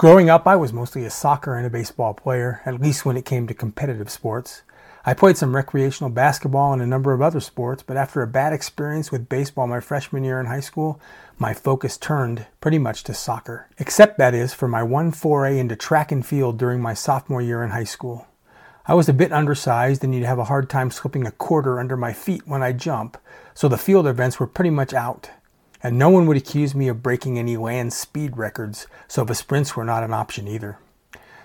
Growing up, I was mostly a soccer and a baseball player, at least when it came to competitive sports. I played some recreational basketball and a number of other sports, but after a bad experience with baseball my freshman year in high school, my focus turned pretty much to soccer. Except, that is, for my one foray into track and field during my sophomore year in high school. I was a bit undersized and you'd have a hard time slipping a quarter under my feet when I jump, so the field events were pretty much out and no one would accuse me of breaking any land speed records, so the sprints were not an option either.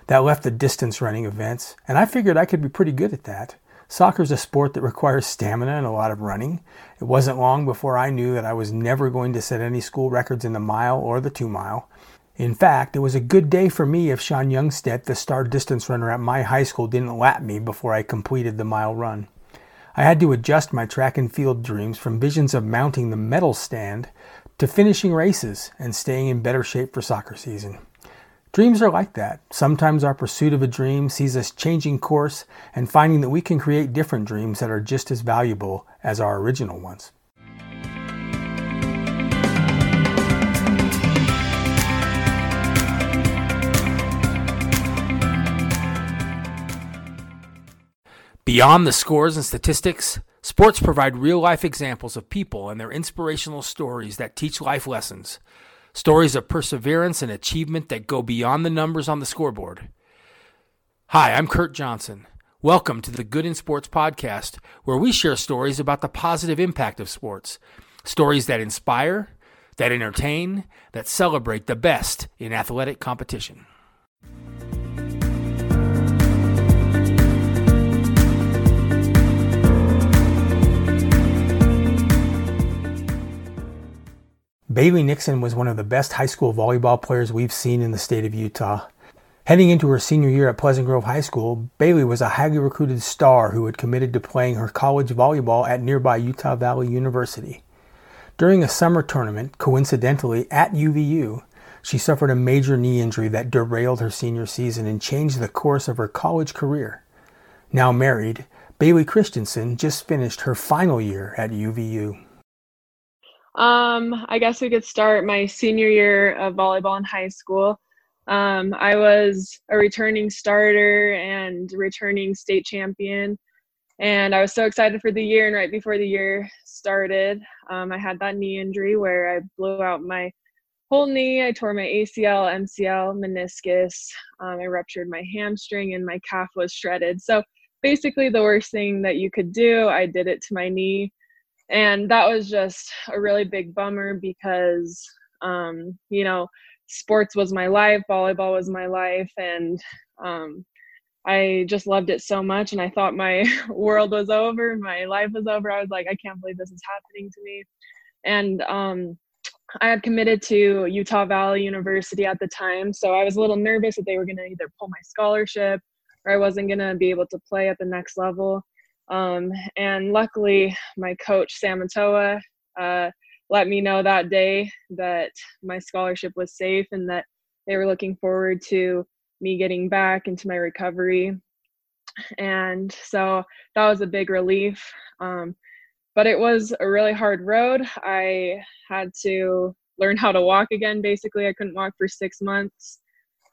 That left the distance running events, and I figured I could be pretty good at that. Soccer is a sport that requires stamina and a lot of running. It wasn't long before I knew that I was never going to set any school records in the mile or the two mile. In fact, it was a good day for me if Sean Youngstedt, the star distance runner at my high school, didn't lap me before I completed the mile run. I had to adjust my track and field dreams from visions of mounting the medal stand to finishing races and staying in better shape for soccer season. Dreams are like that. Sometimes our pursuit of a dream sees us changing course and finding that we can create different dreams that are just as valuable as our original ones. Beyond the scores and statistics, sports provide real life examples of people and their inspirational stories that teach life lessons. Stories of perseverance and achievement that go beyond the numbers on the scoreboard. Hi, I'm Kurt Johnson. Welcome to the Good in Sports podcast, where we share stories about the positive impact of sports. Stories that inspire, that entertain, that celebrate the best in athletic competition. Bailey Nixon was one of the best high school volleyball players we've seen in the state of Utah. Heading into her senior year at Pleasant Grove High School, Bailey was a highly recruited star who had committed to playing her college volleyball at nearby Utah Valley University. During a summer tournament, coincidentally at UVU, she suffered a major knee injury that derailed her senior season and changed the course of her college career. Now married, Bailey Christensen just finished her final year at UVU. Um, I guess we could start my senior year of volleyball in high school. Um, I was a returning starter and returning state champion. And I was so excited for the year. And right before the year started, um, I had that knee injury where I blew out my whole knee. I tore my ACL, MCL, meniscus. Um, I ruptured my hamstring, and my calf was shredded. So basically, the worst thing that you could do, I did it to my knee and that was just a really big bummer because um, you know sports was my life volleyball was my life and um, i just loved it so much and i thought my world was over my life was over. I was like i can't believe this is happening to me. And um, i had committed to utah valley university at the time so i was a little nervous that they were going to either pull my scholarship or i wasn't going to be able to play at the next level um, and luckily, my coach, Sam Atoa, uh, let me know that day that my scholarship was safe and that they were looking forward to me getting back into my recovery. And so that was a big relief. Um, but it was a really hard road. I had to learn how to walk again. Basically, I couldn't walk for six months.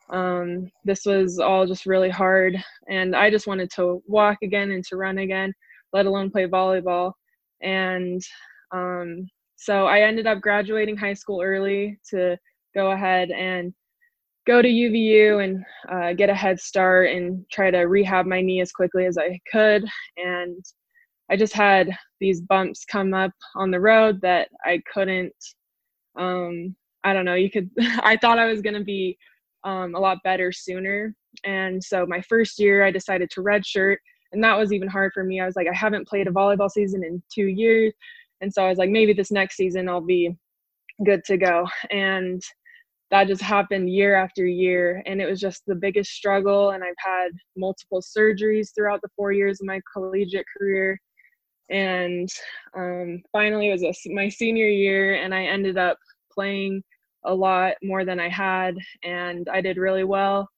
Um, this was all just really hard, and I just wanted to walk again and to run again, let alone play volleyball. And um, so I ended up graduating high school early to go ahead and go to UVU and uh, get a head start and try to rehab my knee as quickly as I could. And I just had these bumps come up on the road that I couldn't. Um, I don't know. You could. I thought I was gonna be um, a lot better sooner. And so my first year, I decided to redshirt, and that was even hard for me. I was like, I haven't played a volleyball season in two years, and so I was like, maybe this next season I'll be good to go. And that just happened year after year, and it was just the biggest struggle. And I've had multiple surgeries throughout the four years of my collegiate career. And um, finally, it was a, my senior year, and I ended up playing a lot more than I had, and I did really well.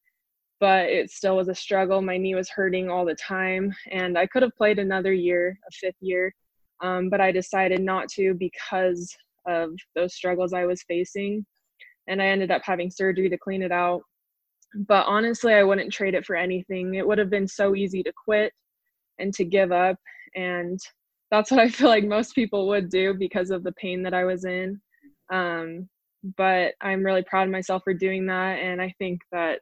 But it still was a struggle. My knee was hurting all the time, and I could have played another year, a fifth year, um, but I decided not to because of those struggles I was facing. And I ended up having surgery to clean it out. but honestly, I wouldn't trade it for anything. It would have been so easy to quit and to give up. And that's what I feel like most people would do because of the pain that I was in. Um, but I'm really proud of myself for doing that. And I think that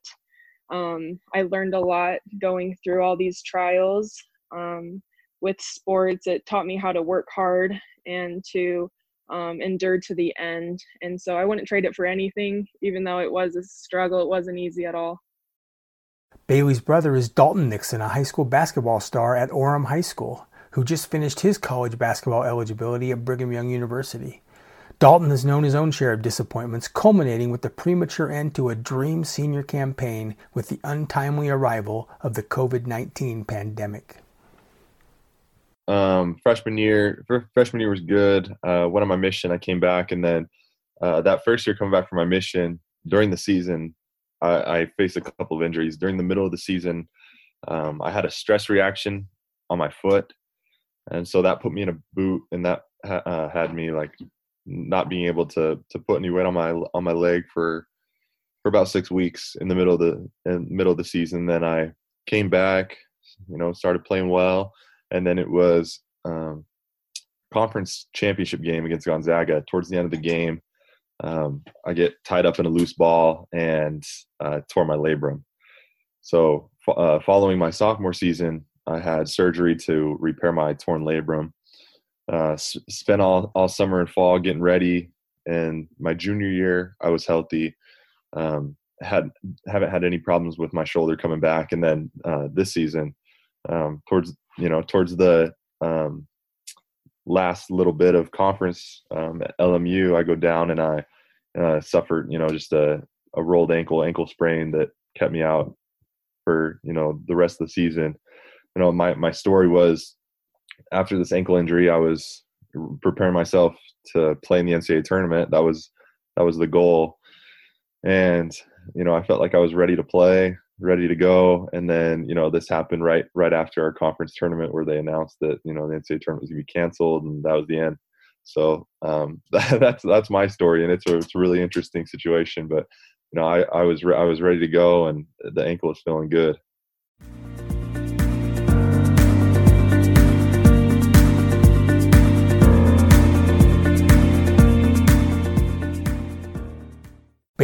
um, I learned a lot going through all these trials. Um, with sports, it taught me how to work hard and to um, endure to the end. And so I wouldn't trade it for anything, even though it was a struggle. It wasn't easy at all. Bailey's brother is Dalton Nixon, a high school basketball star at Orem High School, who just finished his college basketball eligibility at Brigham Young University. Dalton has known his own share of disappointments, culminating with the premature end to a dream senior campaign with the untimely arrival of the COVID 19 pandemic. Um, freshman year, freshman year was good. Uh, went on my mission. I came back, and then uh, that first year coming back from my mission during the season, I, I, faced a couple of injuries. During the middle of the season, um, I had a stress reaction on my foot, and so that put me in a boot, and that ha- uh, had me like not being able to to put any weight on my on my leg for for about six weeks in the middle of the in middle of the season. Then I came back, you know, started playing well, and then it was um, conference championship game against Gonzaga. Towards the end of the game, um, I get tied up in a loose ball and uh, tore my labrum. So, uh, following my sophomore season, I had surgery to repair my torn labrum uh, spent all, all summer and fall getting ready. And my junior year, I was healthy. Um, had haven't had any problems with my shoulder coming back. And then uh, this season, um, towards you know towards the um, last little bit of conference um, at LMU, I go down and I uh, suffered you know just a, a rolled ankle ankle sprain that kept me out for you know the rest of the season. You know my my story was after this ankle injury, I was preparing myself to play in the NCAA tournament. That was that was the goal, and you know I felt like I was ready to play, ready to go. And then you know this happened right right after our conference tournament where they announced that you know the NCAA tournament was going to be canceled, and that was the end. So um, that, that's that's my story, and it's a it's a really interesting situation. But you know I I was re- I was ready to go, and the ankle is feeling good.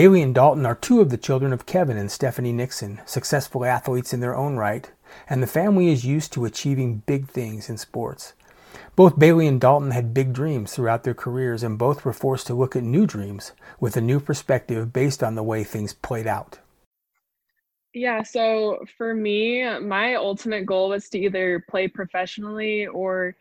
Bailey and Dalton are two of the children of Kevin and Stephanie Nixon, successful athletes in their own right, and the family is used to achieving big things in sports. Both Bailey and Dalton had big dreams throughout their careers, and both were forced to look at new dreams with a new perspective based on the way things played out. Yeah, so for me, my ultimate goal was to either play professionally or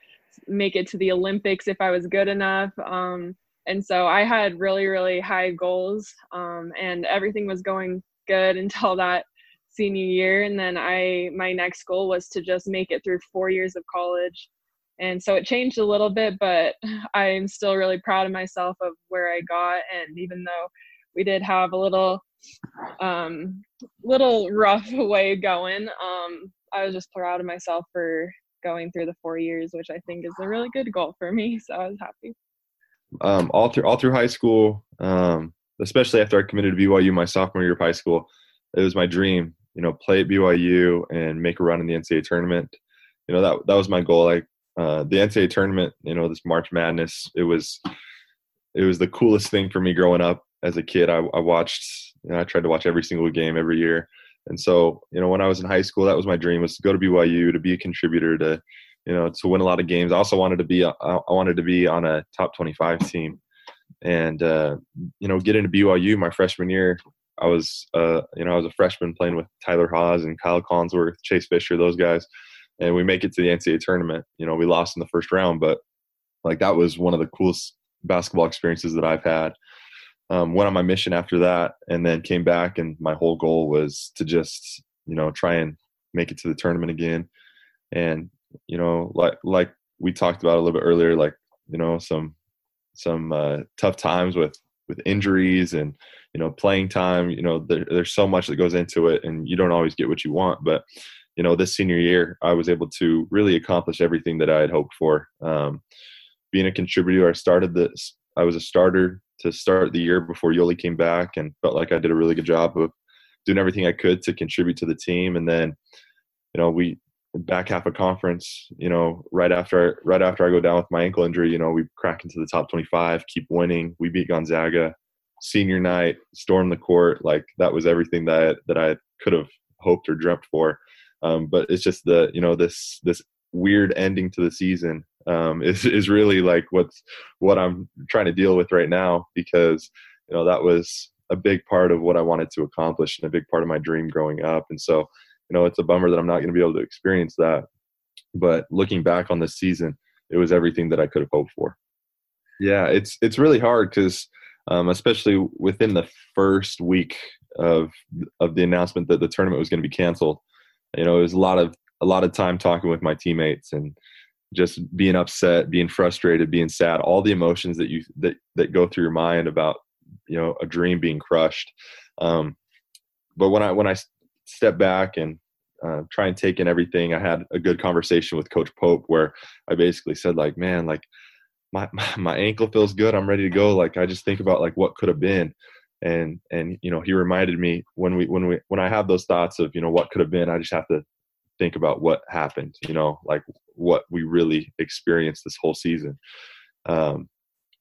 make it to the Olympics if I was good enough. Um, and so I had really really high goals, um, and everything was going good until that senior year, and then I my next goal was to just make it through four years of college, and so it changed a little bit, but I'm still really proud of myself of where I got, and even though we did have a little um, little rough way going. Um, I was just proud of myself for going through the four years, which I think is a really good goal for me. So I was happy um, all through all through high school, um, especially after I committed to BYU my sophomore year of high school. It was my dream, you know, play at BYU and make a run in the NCAA tournament. You know that that was my goal. Like uh, the NCAA tournament, you know, this March Madness. It was it was the coolest thing for me growing up as a kid. I, I watched, you know, I tried to watch every single game every year. And so, you know, when I was in high school, that was my dream was to go to BYU, to be a contributor, to you know, to win a lot of games. I also wanted to be, I wanted to be on a top 25 team and, uh, you know, get into BYU my freshman year. I was, uh, you know, I was a freshman playing with Tyler Haws and Kyle Collinsworth, Chase Fischer, those guys. And we make it to the NCAA tournament. You know, we lost in the first round, but like that was one of the coolest basketball experiences that I've had. Um, went on my mission after that and then came back and my whole goal was to just, you know, try and make it to the tournament again. And you know, like like we talked about a little bit earlier, like you know some some uh, tough times with with injuries and you know playing time. You know, there, there's so much that goes into it, and you don't always get what you want. But you know, this senior year, I was able to really accomplish everything that I had hoped for. Um, being a contributor, I started this. I was a starter to start the year before Yoeli came back, and felt like I did a really good job of doing everything I could to contribute to the team. And then, you know, we back half of conference, you know, right after right after I go down with my ankle injury, you know, we crack into the top 25, keep winning. We beat Gonzaga. Senior night, storm the court. Like that was everything that that I could have hoped or dreamt for. Um, but it's just the you know this this weird ending to the season um, is is really like what's what I'm trying to deal with right now because you know that was a big part of what I wanted to accomplish and a big part of my dream growing up. And so, you know, it's a bummer that I'm not going to be able to experience that. But looking back on this season, it was everything that I could have hoped for. Yeah, it's it's really hard because, um, especially within the first week of of the announcement that the tournament was going to be canceled, you know, it was a lot of a lot of time talking with my teammates and just being upset, being frustrated, being sad, all the emotions that you that that go through your mind about you know a dream being crushed. Um, but when I when I step back and uh, try and take in everything, I had a good conversation with Coach Pope where I basically said like, man, like my my ankle feels good, I'm ready to go. Like I just think about like what could have been, and and you know he reminded me when we when we when I have those thoughts of you know what could have been, I just have to think about what happened. You know, like what we really experienced this whole season. Um,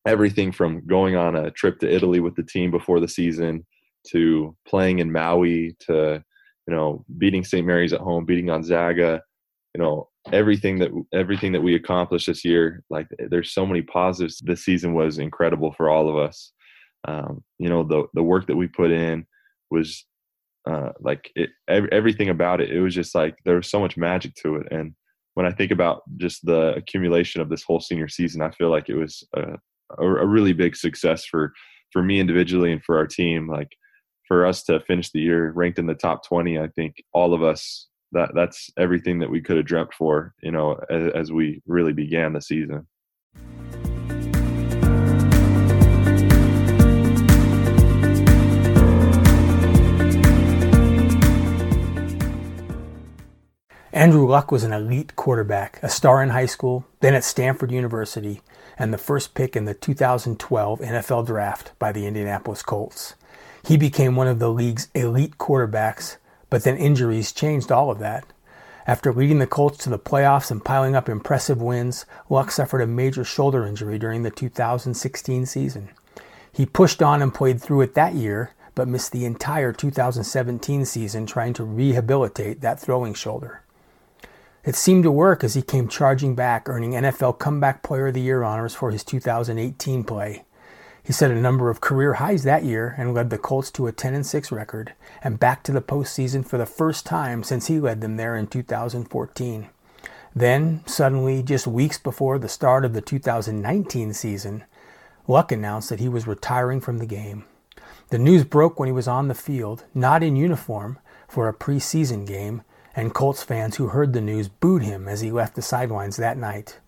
everything from going on a trip to Italy with the team before the season to playing in Maui to you know beating St. Mary's at home, beating Gonzaga, you know everything that everything that we accomplished this year. Like there's so many positives. This season was incredible for all of us. Um, you know the the work that we put in was uh, like it, everything about it. It was just like there was so much magic to it, and when I think about just the accumulation of this whole senior season, I feel like it was a, a, a really big success for for me individually and for our team. Like for us to finish the year ranked in the top 20, I think all of us that that's everything that we could have dreamt for, you know, as, as we really began the season. Andrew Luck was an elite quarterback, a star in high school, then at Stanford University, and the first pick in the 2012 NFL Draft by the Indianapolis Colts. He became one of the league's elite quarterbacks, but then injuries changed all of that. After leading the Colts to the playoffs and piling up impressive wins, Luck suffered a major shoulder injury during the 2016 season. He pushed on and played through it that year, but missed the entire 2017 season trying to rehabilitate that throwing shoulder. It seemed to work as he came charging back, earning NFL Comeback Player of the Year honors for his 2018 play. He set a number of career highs that year and led the Colts to a 10 6 record and back to the postseason for the first time since he led them there in 2014. Then, suddenly, just weeks before the start of the 2019 season, Luck announced that he was retiring from the game. The news broke when he was on the field, not in uniform, for a preseason game, and Colts fans who heard the news booed him as he left the sidelines that night.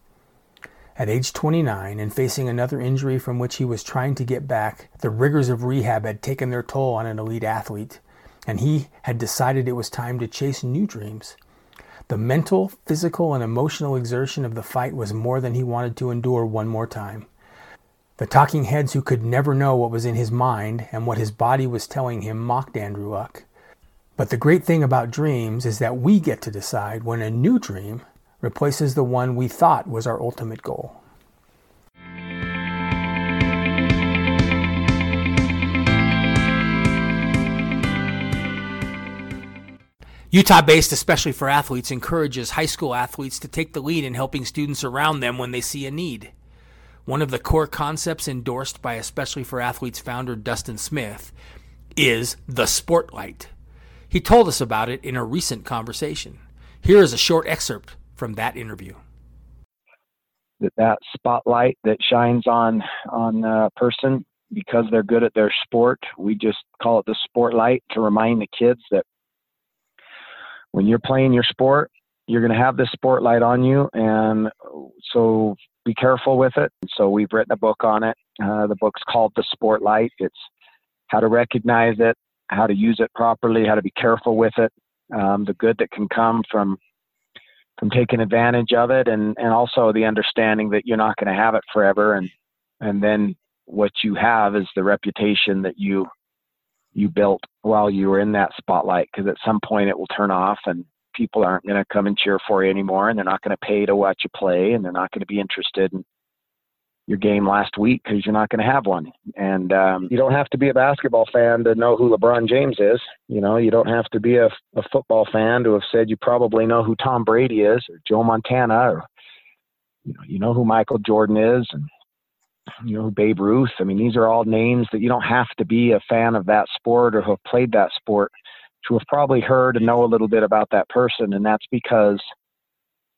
At age 29 and facing another injury from which he was trying to get back, the rigors of rehab had taken their toll on an elite athlete, and he had decided it was time to chase new dreams. The mental, physical, and emotional exertion of the fight was more than he wanted to endure one more time. The talking heads who could never know what was in his mind and what his body was telling him mocked Andrew Luck. But the great thing about dreams is that we get to decide when a new dream replaces the one we thought was our ultimate goal. Utah based, especially for athletes, encourages high school athletes to take the lead in helping students around them when they see a need. One of the core concepts endorsed by Especially for Athletes founder Dustin Smith is the Sportlight. He told us about it in a recent conversation. Here is a short excerpt from that interview. That, that spotlight that shines on on a person because they're good at their sport, we just call it the sport light to remind the kids that when you're playing your sport, you're going to have this sport light on you, and so be careful with it. So we've written a book on it. Uh, the book's called The Sport Light. It's how to recognize it, how to use it properly, how to be careful with it, um, the good that can come from from taking advantage of it, and and also the understanding that you're not going to have it forever, and and then what you have is the reputation that you you built while you were in that spotlight because at some point it will turn off and people aren't going to come and cheer for you anymore and they're not going to pay to watch you play and they're not going to be interested in your game last week because you're not going to have one. And um, you don't have to be a basketball fan to know who LeBron James is. You know, you don't have to be a, a football fan to have said you probably know who Tom Brady is or Joe Montana or you know, you know who Michael Jordan is and you know who Babe Ruth. I mean, these are all names that you don't have to be a fan of that sport or have played that sport to have probably heard and know a little bit about that person. And that's because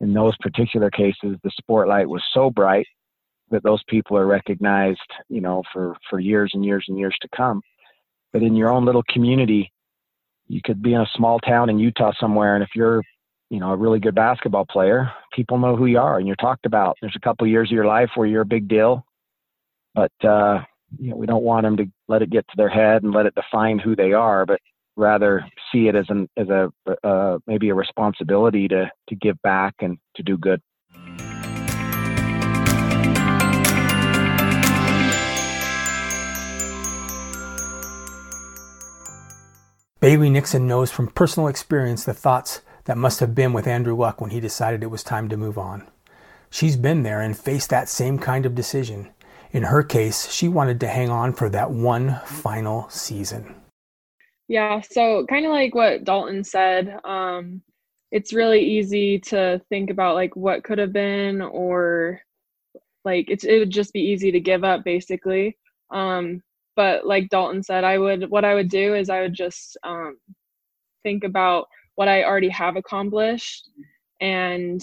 in those particular cases, the spotlight was so bright that those people are recognized, you know, for, for years and years and years to come. But in your own little community, you could be in a small town in Utah somewhere, and if you're, you know, a really good basketball player, people know who you are and you're talked about. There's a couple of years of your life where you're a big deal, but uh, you know, we don't want them to let it get to their head and let it define who they are, but rather see it as an as a uh, maybe a responsibility to to give back and to do good. Bailey Nixon knows from personal experience the thoughts that must have been with Andrew Luck when he decided it was time to move on. She's been there and faced that same kind of decision. In her case, she wanted to hang on for that one final season. Yeah, so kind of like what Dalton said, um, it's really easy to think about like what could have been or like it's it would just be easy to give up basically. Um, but like Dalton said, I would what I would do is I would just um, think about what I already have accomplished, and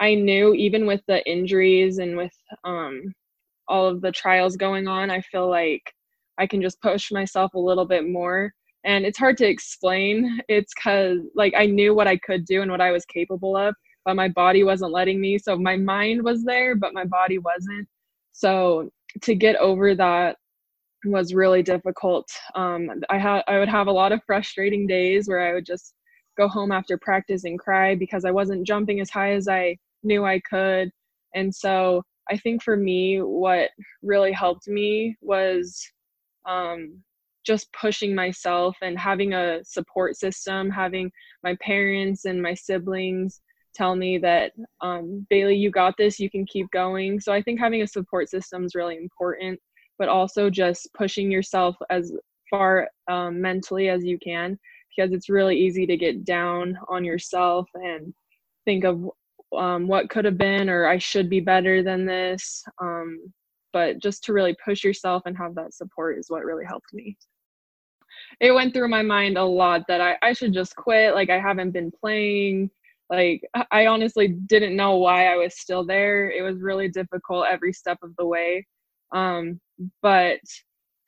I knew even with the injuries and with um, all of the trials going on, I feel like I can just push myself a little bit more. And it's hard to explain. It's because like I knew what I could do and what I was capable of, but my body wasn't letting me. So my mind was there, but my body wasn't. So to get over that was really difficult. Um, I had I would have a lot of frustrating days where I would just go home after practice and cry because I wasn't jumping as high as I knew I could. And so I think for me, what really helped me was um, just pushing myself and having a support system, having my parents and my siblings tell me that um, Bailey, you got this, you can keep going. So I think having a support system is really important but also just pushing yourself as far um, mentally as you can because it's really easy to get down on yourself and think of um, what could have been or I should be better than this. Um, but just to really push yourself and have that support is what really helped me. It went through my mind a lot that I, I should just quit. Like, I haven't been playing. Like, I honestly didn't know why I was still there. It was really difficult every step of the way. Um, but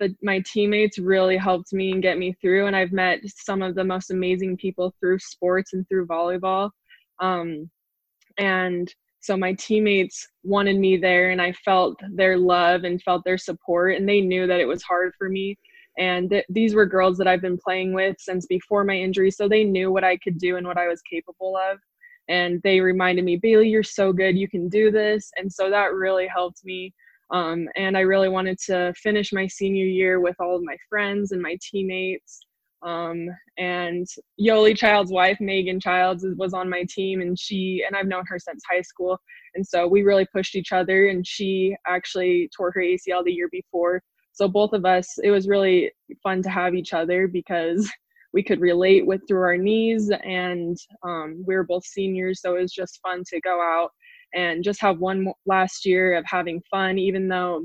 the, my teammates really helped me and get me through. And I've met some of the most amazing people through sports and through volleyball. Um, and so my teammates wanted me there, and I felt their love and felt their support. And they knew that it was hard for me. And th- these were girls that I've been playing with since before my injury. So they knew what I could do and what I was capable of. And they reminded me, Bailey, you're so good. You can do this. And so that really helped me um, and I really wanted to finish my senior year with all of my friends and my teammates. Um, and Yoeli Childs' wife, Megan Childs, was on my team, and she and I've known her since high school. And so we really pushed each other. And she actually tore her ACL the year before. So both of us, it was really fun to have each other because we could relate with through our knees, and um, we were both seniors. So it was just fun to go out and just have one last year of having fun, even though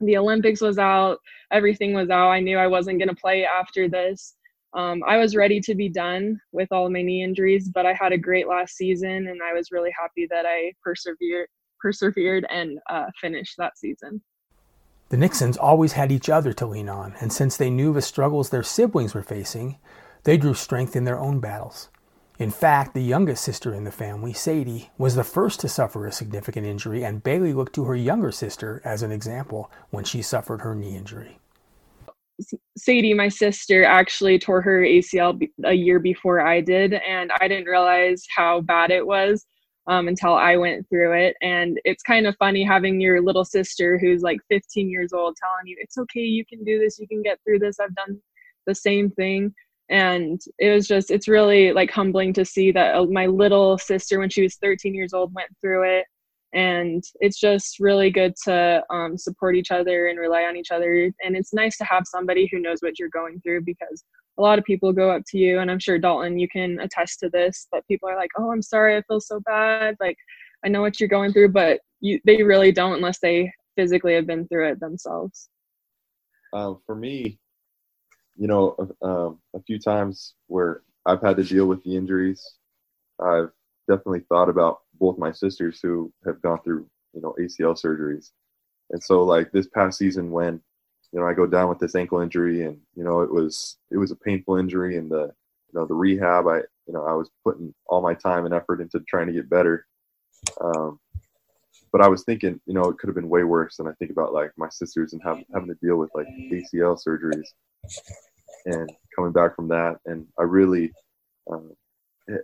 the Olympics was out, everything was out. I knew I wasn't going to play after this. Um, I was ready to be done with all my knee injuries, but I had a great last season, and I was really happy that I persevered, persevered, and uh, finished that season. The Nixons always had each other to lean on, and since they knew the struggles their siblings were facing, they drew strength in their own battles. In fact, the youngest sister in the family, Sadie, was the first to suffer a significant injury, and Bailey looked to her younger sister as an example when she suffered her knee injury. Sadie, my sister, actually tore her ACL a year before I did, and I didn't realize how bad it was um, until I went through it. And it's kind of funny having your little sister who's like 15 years old telling you, it's okay, you can do this, you can get through this, I've done the same thing and it was just it's really like humbling to see that uh, my little sister when she was 13 years old went through it. And it's just really good to um, support each other and rely on each other. And it's nice to have somebody who knows what you're going through because a lot of people go up to you and i'm sure dalton you can attest to this but people are like oh i'm sorry i feel so bad. Like i know what you're going through but you, they really don't unless they physically have been through it themselves. Uh, for me you know, um, a few times where I've had to deal with the injuries, I've definitely thought about both my sisters who have gone through, you know, ACL surgeries. And so like this past season when, you know, I go down with this ankle injury and, you know, it was, it was a painful injury and the, you know, the rehab, I, you know, I was putting all my time and effort into trying to get better. Um, but I was thinking, you know, it could have been way worse. And I think about like my sisters and have, having to deal with like ACL surgeries and coming back from that. And I really uh,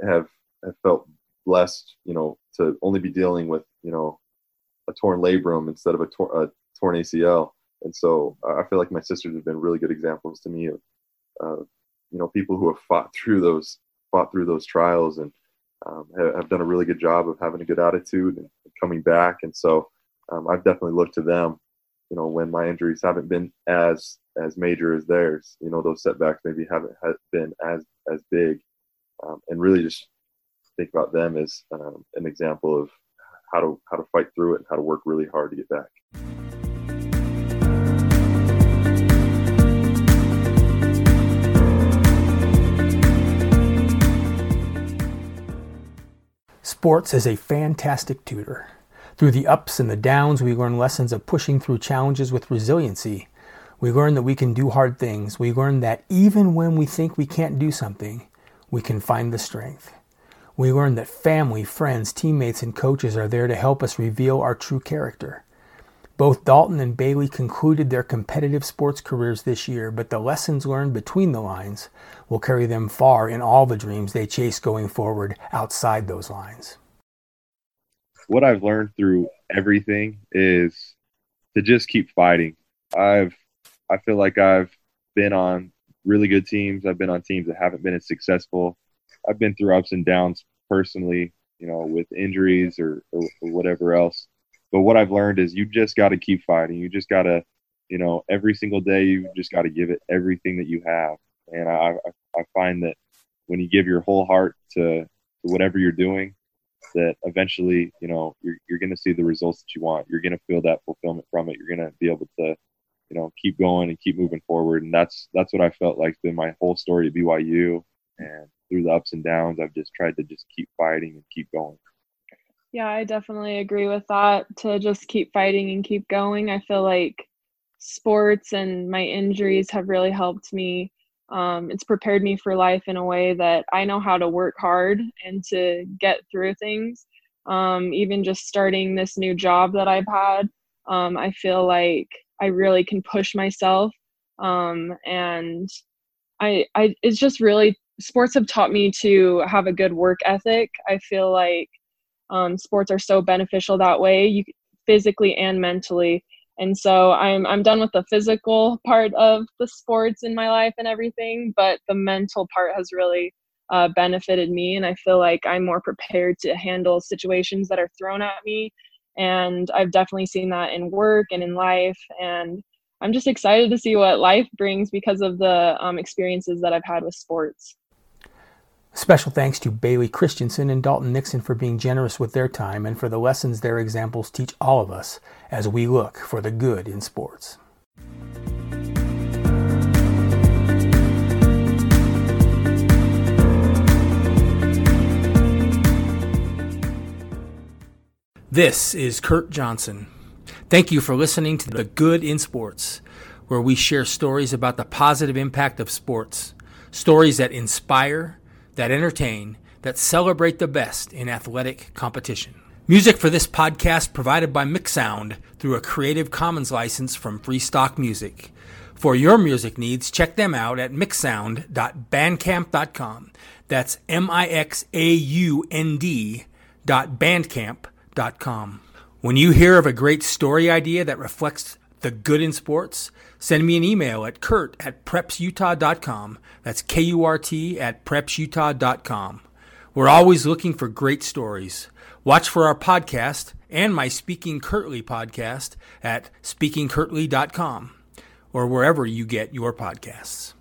have, have felt blessed, you know, to only be dealing with, you know, a torn labrum instead of a, tor- a torn ACL. And so I feel like my sisters have been really good examples to me of, uh, you know, people who have fought through those, fought through those trials and um, have, have, done a really good job of having a good attitude and coming back. And so um, I've definitely looked to them, you know, when my injuries haven't been as as major as theirs. You know, those setbacks maybe haven't been as as big, um, and really just think about them as um, an example of how to how to fight through it and how to work really hard to get back. Sports is a fantastic tutor. Through the ups and the downs, we learn lessons of pushing through challenges with resiliency we learn that we can do hard things. We learn that even when we think we can't do something, we can find the strength. We learn that family, friends, teammates, and coaches are there to help us reveal our true character. Both Dalton and Bailey concluded their competitive sports careers this year, but the lessons learned between the lines will carry them far in all the dreams they chase going forward outside those lines. What I've learned through everything is to just keep fighting. I've I feel like I've been on really good teams. I've been on teams that haven't been as successful. I've been through ups and downs personally, you know, with injuries or, or, or whatever else. But what I've learned is you just got to keep fighting. You just got to, you know, every single day you just got to give it everything that you have. And I, I, I find that when you give your whole heart to, to whatever you're doing, that eventually, you know, you're, you're going to see the results that you want. You're going to feel that fulfillment from it. You're going to be able to you know keep going and keep moving forward and that's that's what i felt like been my whole story at byu and through the ups and downs i've just tried to just keep fighting and keep going yeah i definitely agree with that to just keep fighting and keep going i feel like sports and my injuries have really helped me um, it's prepared me for life in a way that i know how to work hard and to get through things um, even just starting this new job that i've had um, i feel like I really can push myself. Um, and I, I, it's just really sports have taught me to have a good work ethic. I feel like um, sports are so beneficial that way, you physically and mentally. And so I'm I'm done with the physical part of the sports in my life and everything, but the mental part has really uh, benefited me, and I feel like I'm more prepared to handle situations that are thrown at me and I've definitely seen that in work and in life. And I'm just excited to see what life brings because of the um, experiences that I've had with sports. Special thanks to Bailey Christensen and Dalton Nixon for being generous with their time and for the lessons their examples teach all of us as we look for the good in sports. This is Kurt Johnson. Thank you for listening to The Good in Sports, where we share stories about the positive impact of sports, stories that inspire, that entertain, that celebrate the best in athletic competition. Music for this podcast provided by Mixaund through a Creative Commons license from Freestock Music. For your music needs, check them out at mixaund.bandcamp.com. That's M I X A U N D dot bandcamp.com. When you hear of a great story idea that reflects the good in sports, send me an email at kurt at prepsutah.com. That's K U R T at prepsutah.com. We're always looking for great stories. Watch for our podcast and my Speaking Curtly podcast at speakingcurtly.com or wherever you get your podcasts.